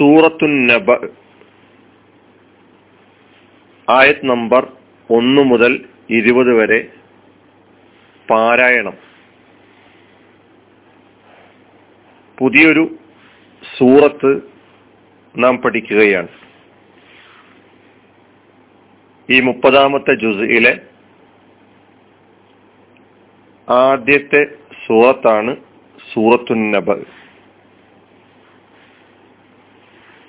സൂറത്തു നബ. ആയത് നമ്പർ ഒന്ന് മുതൽ ഇരുപത് വരെ പാരായണം. പുതിയൊരു സൂറത്ത് നാം പഠിക്കുകയാണ്. ഈ മുപ്പതാമത്തെ ജുസിലെ ആദ്യത്തെ സൂറത്താണ് സൂറത്തുന്നബ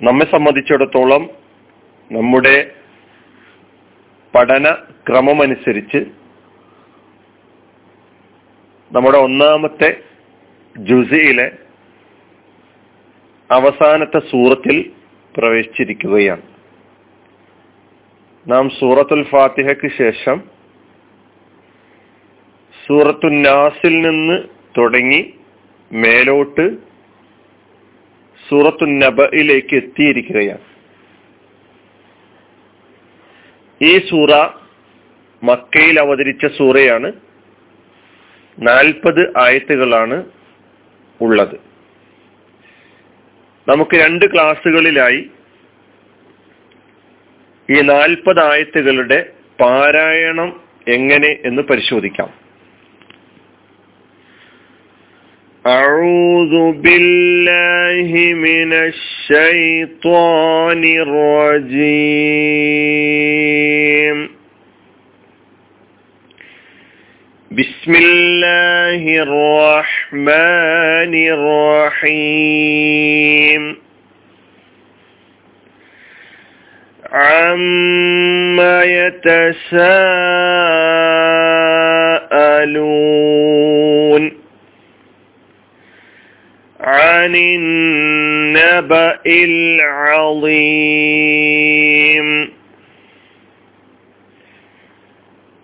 നമ്മെ സംബന്ധിച്ചിടത്തോളം നമ്മുടെ പഠന ക്രമമനുസരിച്ച് നമ്മുടെ ഒന്നാമത്തെ ജുസിയിലെ അവസാനത്തെ സൂറത്തിൽ പ്രവേശിച്ചിരിക്കുകയാണ്. നാം സൂറത്തുൽ ഫാത്തിഹയ്ക്ക് ശേഷം സൂറത്തുന്നാസിൽ നിന്ന് തുടങ്ങി മേലോട്ട് സൂറത്തു നബയിലേക്ക് എത്തിയിരിക്കുകയാണ്. ഈ സൂറ മക്കയിൽ അവതരിച്ച സൂറയാണ്. നാൽപ്പത് ആയത്തുകളാണ് ഉള്ളത്. നമുക്ക് രണ്ട് ക്ലാസ്സുകളിലായി ഈ നാൽപ്പത് ആയത്തുകളുടെ പാരായണം എങ്ങനെ എന്ന് പരിശോധിക്കാം. أعوذ بالله من الشيطان الرجيم. بسم الله الرحمن الرحيم. عما يتساءلون. عن النبأ العظيم.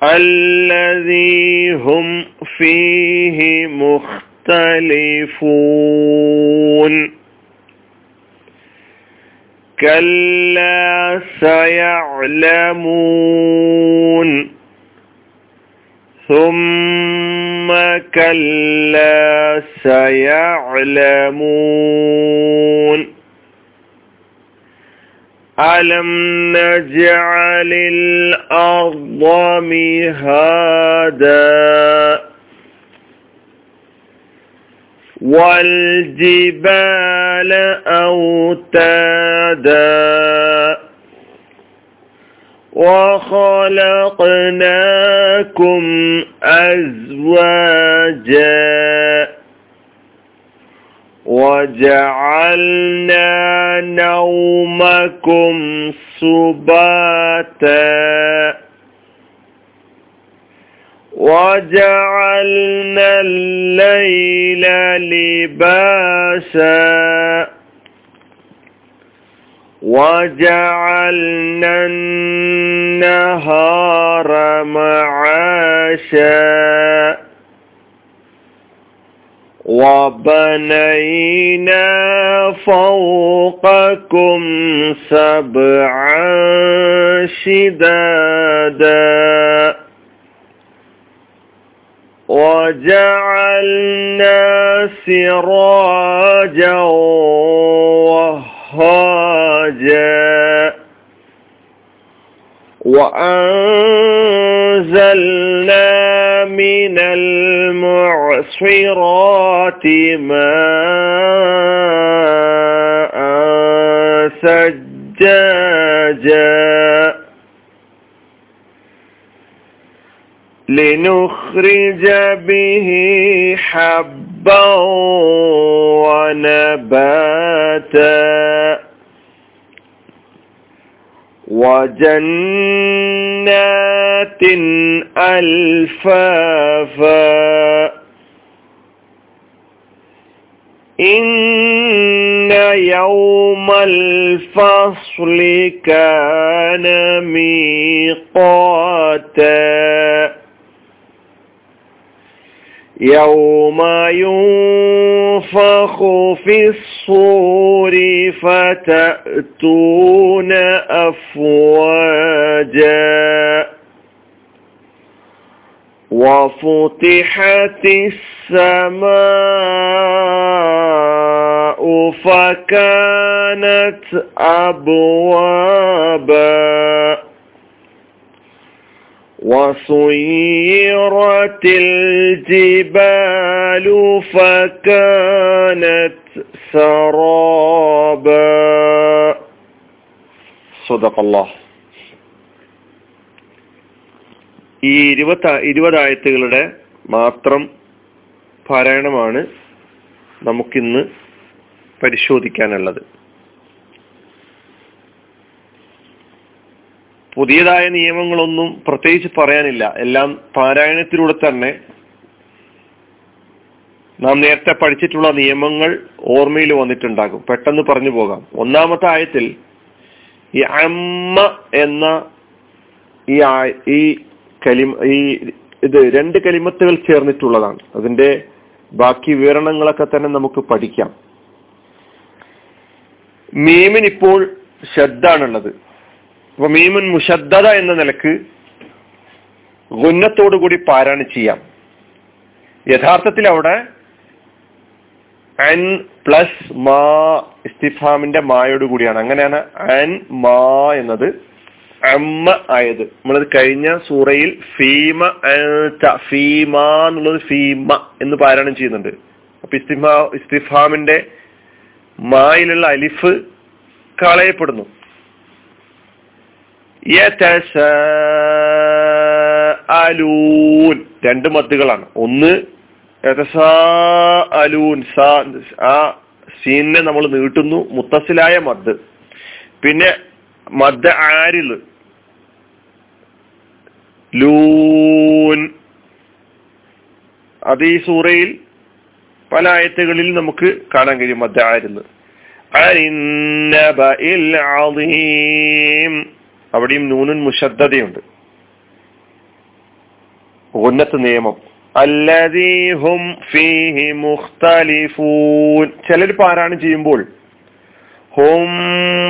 الذي هم فيه مختلفون. كلا سيعلمون. ثم كلا سيعلمون ألم نجعل الأرض مهادا والجبال أوتادا وخلقناكم أزواجا وجعلنا نومكم سباتا وجعلنا الليل لباسا وجعلنا النهار معاشا وبنينا فوقكم سبعا شدادا وجعلنا سراجا وهاجا وأنزلنا من المعصرات ماء سجاجا. لنخرج به حبا ونباتا. وجنات ألفافا. إن يوم الفصل كان ميقاتا. يوم ينفخ في الصور فتأتون أفواجا وفتحت السماء فكان كانت أبوابا وصيرت الجبال فكانت سرابا صدق الله ഈ ഇരുപത്തി ഇരുപതായത്തുകളുടെ മാത്രം പാരായണമാണ് നമുക്കിന്ന് പരിശോധിക്കാനുള്ളത് പുതിയതായ നിയമങ്ങളൊന്നും പ്രത്യേകിച്ച് പറയാനില്ല. എല്ലാം പാരായണത്തിലൂടെ തന്നെ നാം നേരത്തെ പഠിച്ചിട്ടുള്ള നിയമങ്ങൾ ഓർമ്മയിൽ വന്നിട്ടുണ്ടാകും. പെട്ടെന്ന് പറഞ്ഞു പോകാം. ഒന്നാമത്തെ ആയത്തിൽ ഈ അമ്മ എന്ന ഈ ഈ കലിമ ഈ ഇത് രണ്ട് കലിമത്തുകൾ ചേർന്നിട്ടുള്ളതാണ്. അതിന്റെ ബാക്കി വിവരണങ്ങളൊക്കെ തന്നെ നമുക്ക് പഠിക്കാം. മീമിനിപ്പോൾ ഇപ്പോൾ ശ്രദ്ധാണുള്ളത് അപ്പൊ മീമുൻ മുഷദ്ദത എന്ന നിലയ്ക്ക് ഗുന്നത്തോടുകൂടി പാരായണം ചെയ്യാം. യഥാർത്ഥത്തിൽ അവിടെ അൻ പ്ലസ് മാ ഇസ്തിഫാമിന്റെ മായോട് കൂടിയാണ്. അങ്ങനെയാണ് അൻ മാ എന്നത് അമ്മ ആയത്. നമ്മളത് കഴിഞ്ഞ സൂറയിൽ ഫീമ ഫീമ എന്നുള്ളത് ഫീമ എന്ന് പാരായണം ചെയ്യുന്നുണ്ട്. അപ്പൊ ഇസ്തിഫാ ഇസ്തിഫാമിന്റെ മായിലുള്ള അലിഫ് കളയപ്പെടുന്നു. അലൂൻ രണ്ട് മത്തുകളാണ് ഒന്ന് അലൂൻ ആ സീനിനെ നമ്മൾ നീട്ടുന്നു. മുത്തസിലായ മദ്. പിന്നെ മദ് ആരിൽ? ലൂൻ. അത് ഈ സൂറയിൽ പല ആയത്തുകളിൽ നമുക്ക് കാണാൻ കഴിയും മദ് ആരിൽ അവിടെയും നൂനുൻ മുഷദ്ദതയുണ്ട് ഉന്നത്ത് നിയമം. അല്ലദീഹും ഫീഹി മുഖ്തലിഫൂൻ. ചിലർ പാരായണം ചെയ്യുമ്പോൾ ഹും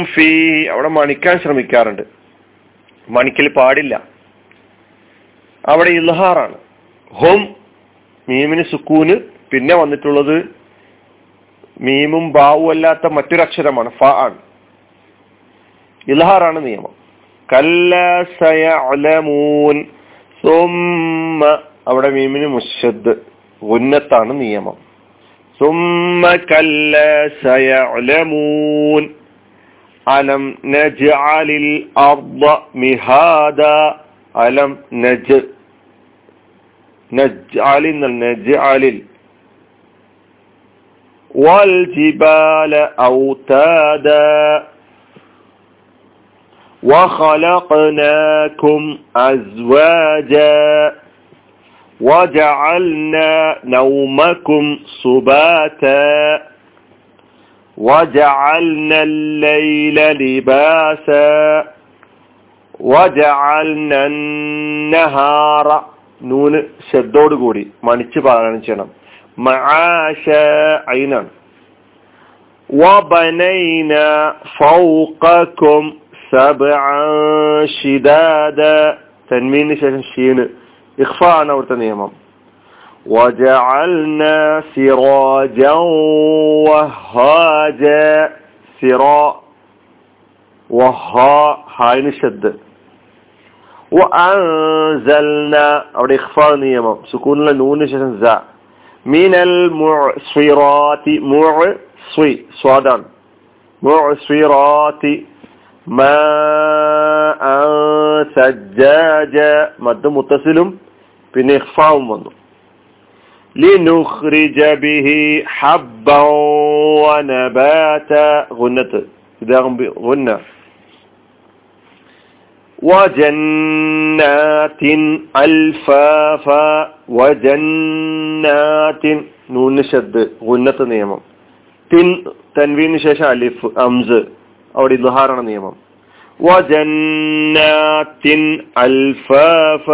ഫീ അവിടെ മണിക്കാൻ ശ്രമിക്കാറുണ്ട്. മണിക്കൽ പാടില്ല. അവിടെ ഇൽഹാറാണ്. ഹും മീമിന് സുക്കൂന് പിന്നെ വന്നിട്ടുള്ളത് മീമും ബാവും അല്ലാത്ത മറ്റൊരു അക്ഷരമാണ് ഫ ആണ്. ഇൽഹാറാണ് നിയമം. കല്ല സയലമൂൻ സുമ്മ അവിടെ മീമിന് മുഷദ് ഉന്നത്താണ് നിയമം. സുമ്മ കല്ല സയലമൂൻ അലം നജ്അലിൽ അർദ മിഹാദ. അലം നജ് നജ്അലിൽ നജ്അലിൽ. വൽ ജിബാല ഔതാദ. وخلقناكم أزواجا وجعلنا نومكم سباتا وجعلنا الليل لباسا وجعلنا النهار نون شدود قولي ما نتشبه على معاشا عينا وبنينا فوقكم سبعا شدادا. تنمين شين. إخفاء نورتن يمام وجعلنا سراجا وهاجا. سراء وها. هاي نشد. وأنزلنا. إخفاء نيمام سكون لنون نشاشن زا. من المعصرات. معصي صادا معصرات മദ് മുത്തസിലും പിന്നെ ഇഖ്ഫാവും വന്നു ലിനുഖ്രിജ ബിഹി ഹബ്ബൻ വനബാത ഗുന്നത്ത് ഇതാകും ഗുന്ന وجنات الفافا وجنات നൂന് ഷദ് ഗുന്നത്ത് നിയമം തിൻ തൻവീന് ശേഷം അലിഫ് അംസ് അവിടെ ഇദ്ഹാറാണ് നിയമം. അൽഫാഫ.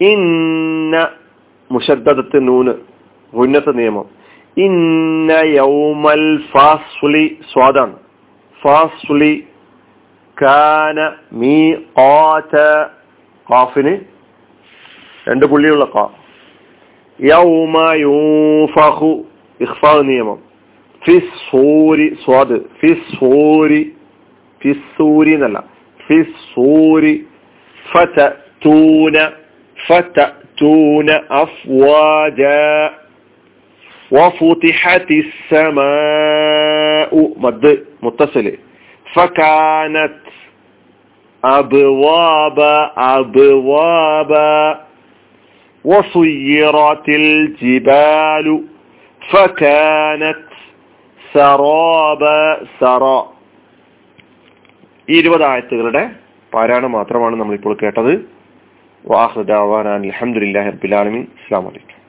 ഇന്ന മുഷദ്ദത്ത് നൂന് ഉന്നത നിയമം. ഇന്ന യൗമൽ ഫാസ്ലി സ്വാദാണ്. ഫാസ്ലി കാന മീ കാഫിന് രണ്ട് പുള്ളിയുള്ള ഖാ. യൗമ യൂഫഹു ഇഖ്ഫാ നിയമം. ഫിസ്സൂരി സ്വാദ് ഫിസ്സൂരി ഫിസ്സൂരി എന്നല്ല ഫിസ്സൂരി ഫതൂന ഫതൂന അഫ്വാജ وفتحت السماء مد متصل فكانت أبوابا أبوابا وصيرت الجبال فكانت സറോബ സറോ. ഈ ആയത്തുകളുടെ പാരായണം മാത്രമാണ് നമ്മളിപ്പോൾ കേട്ടത്. വാഹുദാവാൻ അലഹമുല്ലാ ഹർബിലാലമീൻ അസ്സാം വലൈക്കും